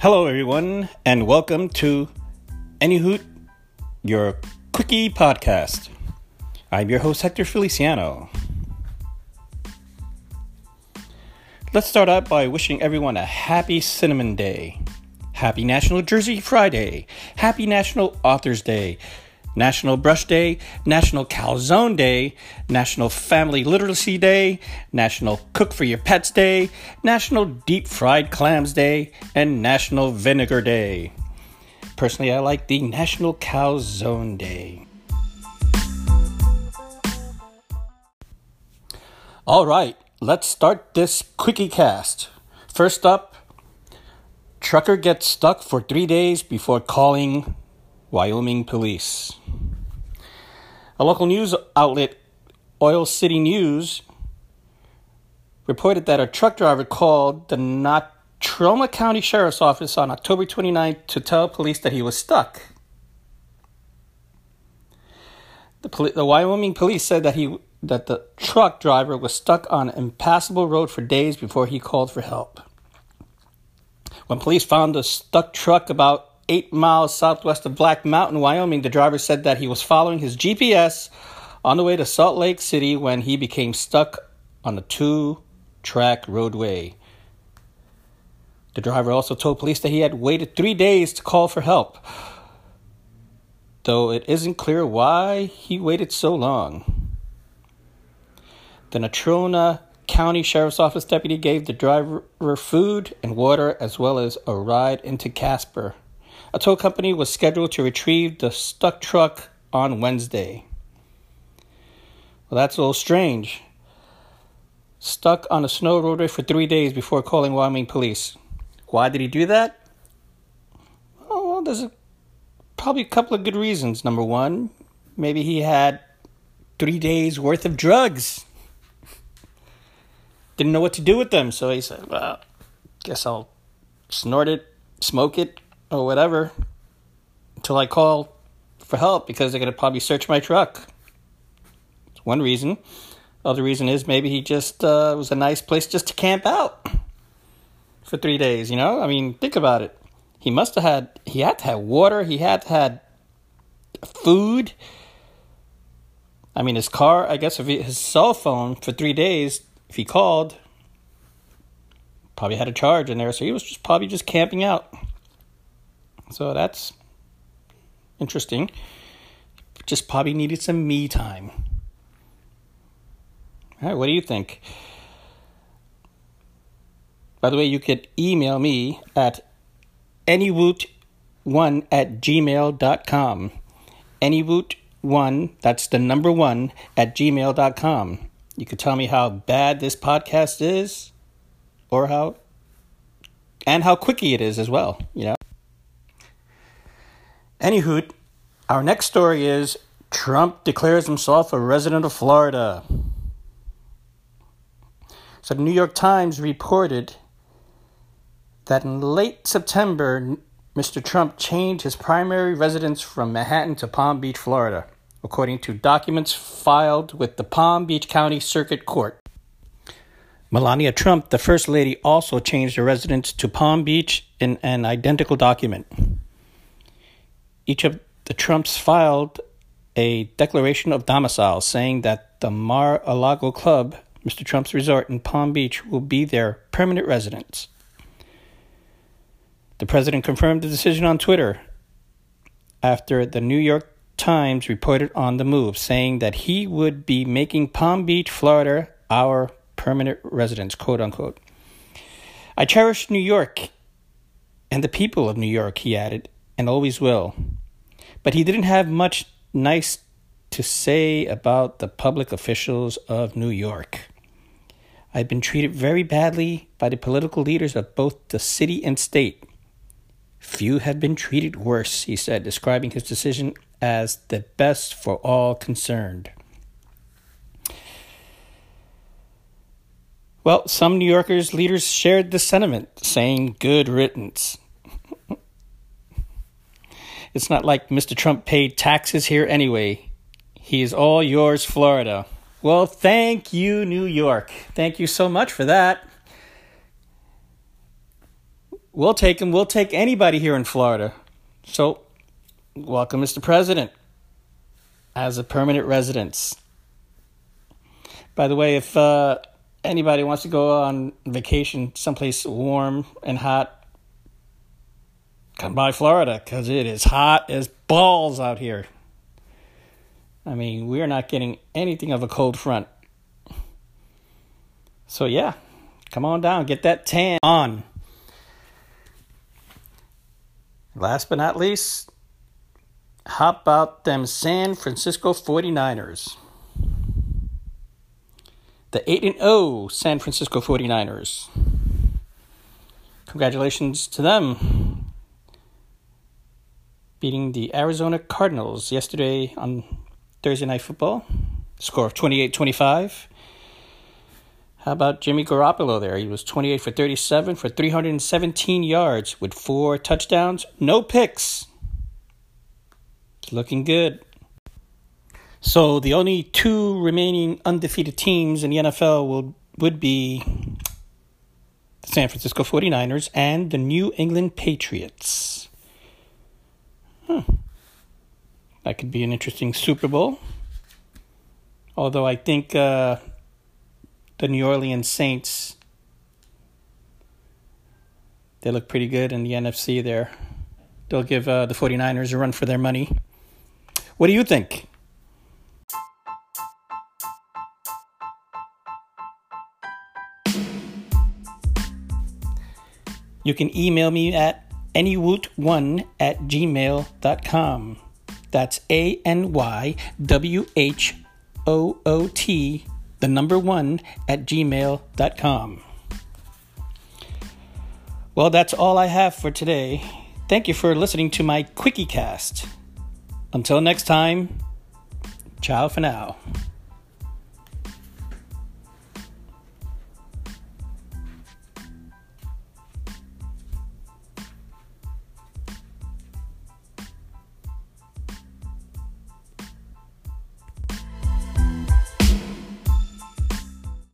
Hello, everyone, and welcome to Any Hoot, your quickie podcast. I'm your host, Hector Feliciano. Let's start out by wishing everyone a happy Cinnamon Day, Happy National Jersey Friday, Happy National Authors Day, National Brush Day, National Calzone Day, National Family Literacy Day, National Cook for Your Pets Day, National Deep Fried Clams Day, and National Vinegar Day. Personally, I like the National Calzone Day. All right, let's start this quickie cast. First up, trucker gets stuck for three days before calling Wyoming police. A local news outlet, Oil City News, reported that a truck driver called the Natrona County Sheriff's Office on October 29th to tell police that he was stuck. The, poli- the Wyoming police said that he that the truck driver was stuck on an impassable road for days before he called for help. When police found the stuck truck about eight miles southwest of Black Mountain, Wyoming, the driver said that he was following his GPS on the way to Salt Lake City when he became stuck on a two track roadway. The driver also told police that he had waited three days to call for help, though it isn't clear why he waited so long. The Natrona County Sheriff's Office deputy gave the driver food and water as well as a ride into Casper. A tow company was scheduled to retrieve the stuck truck on Wednesday. Well, that's a little strange. Stuck on a snow roadway for three days before calling Wyoming police. Why did he do that? Oh, well, there's a, probably a couple of good reasons. Number one, maybe he had three days worth of drugs. Didn't know what to do with them, so he said, well, guess I'll snort it, smoke it, or whatever until I call for help because they're going to probably search my truck. It's one reason. Other reason is maybe he just uh, was a nice place just to camp out for three days. You know, I mean, think about it. He must have had. He had to have water. He had to had food. I mean, his car. I guess if he, his cell phone for three days, if he called, probably had a charge in there. So he was just probably just camping out. So that's interesting. Just probably needed some me time. All right, what do you think? By the way, you could email me at anywhoot1 at gmail.com. Anywhoot1, that's the number one, at gmail.com. You could tell me how bad this podcast is or how and how quickie it is as well, you know. Anywho, our next story is Trump declares himself a resident of Florida. So the New York Times reported that in late September, Mr. Trump changed his primary residence from Manhattan to Palm Beach, Florida, according to documents filed with the Palm Beach County Circuit Court. Melania Trump, the First Lady, also changed her residence to Palm Beach in an identical document. Each of the Trumps filed a declaration of domicile saying that the Mar a Lago Club, Mr. Trump's resort in Palm Beach, will be their permanent residence. The president confirmed the decision on Twitter after the New York Times reported on the move, saying that he would be making Palm Beach, Florida, our permanent residence, quote unquote. I cherish New York and the people of New York, he added, and always will. But he didn't have much nice to say about the public officials of New York. I've been treated very badly by the political leaders of both the city and state. Few have been treated worse, he said, describing his decision as the best for all concerned. Well, some New Yorkers leaders shared the sentiment, saying good riddance. It's not like Mr. Trump paid taxes here anyway. He is all yours, Florida. Well, thank you, New York. Thank you so much for that. We'll take him. We'll take anybody here in Florida. So, welcome, Mr. President, as a permanent residence. By the way, if uh, anybody wants to go on vacation someplace warm and hot, come by Florida because it is hot as balls out here. I mean, we're not getting anything of a cold front. So, yeah, come on down, get that tan on. Last but not least, how about them San Francisco 49ers? The 8 and 0 San Francisco 49ers. Congratulations to them beating the Arizona Cardinals yesterday on Thursday Night Football. Score of 28 25. How about Jimmy Garoppolo there? He was 28 for 37 for 317 yards with four touchdowns, no picks. It's looking good. So the only two remaining undefeated teams in the NFL will would be the San Francisco 49ers and the New England Patriots. Huh. That could be an interesting Super Bowl. Although I think uh, the New Orleans Saints. They look pretty good in the NFC there. They'll give uh, the 49ers a run for their money. What do you think? You can email me at anywhoot1 at gmail.com. That's A N Y W H O O T the number one at gmail.com. Well, that's all I have for today. Thank you for listening to my Quickie Cast. Until next time, ciao for now.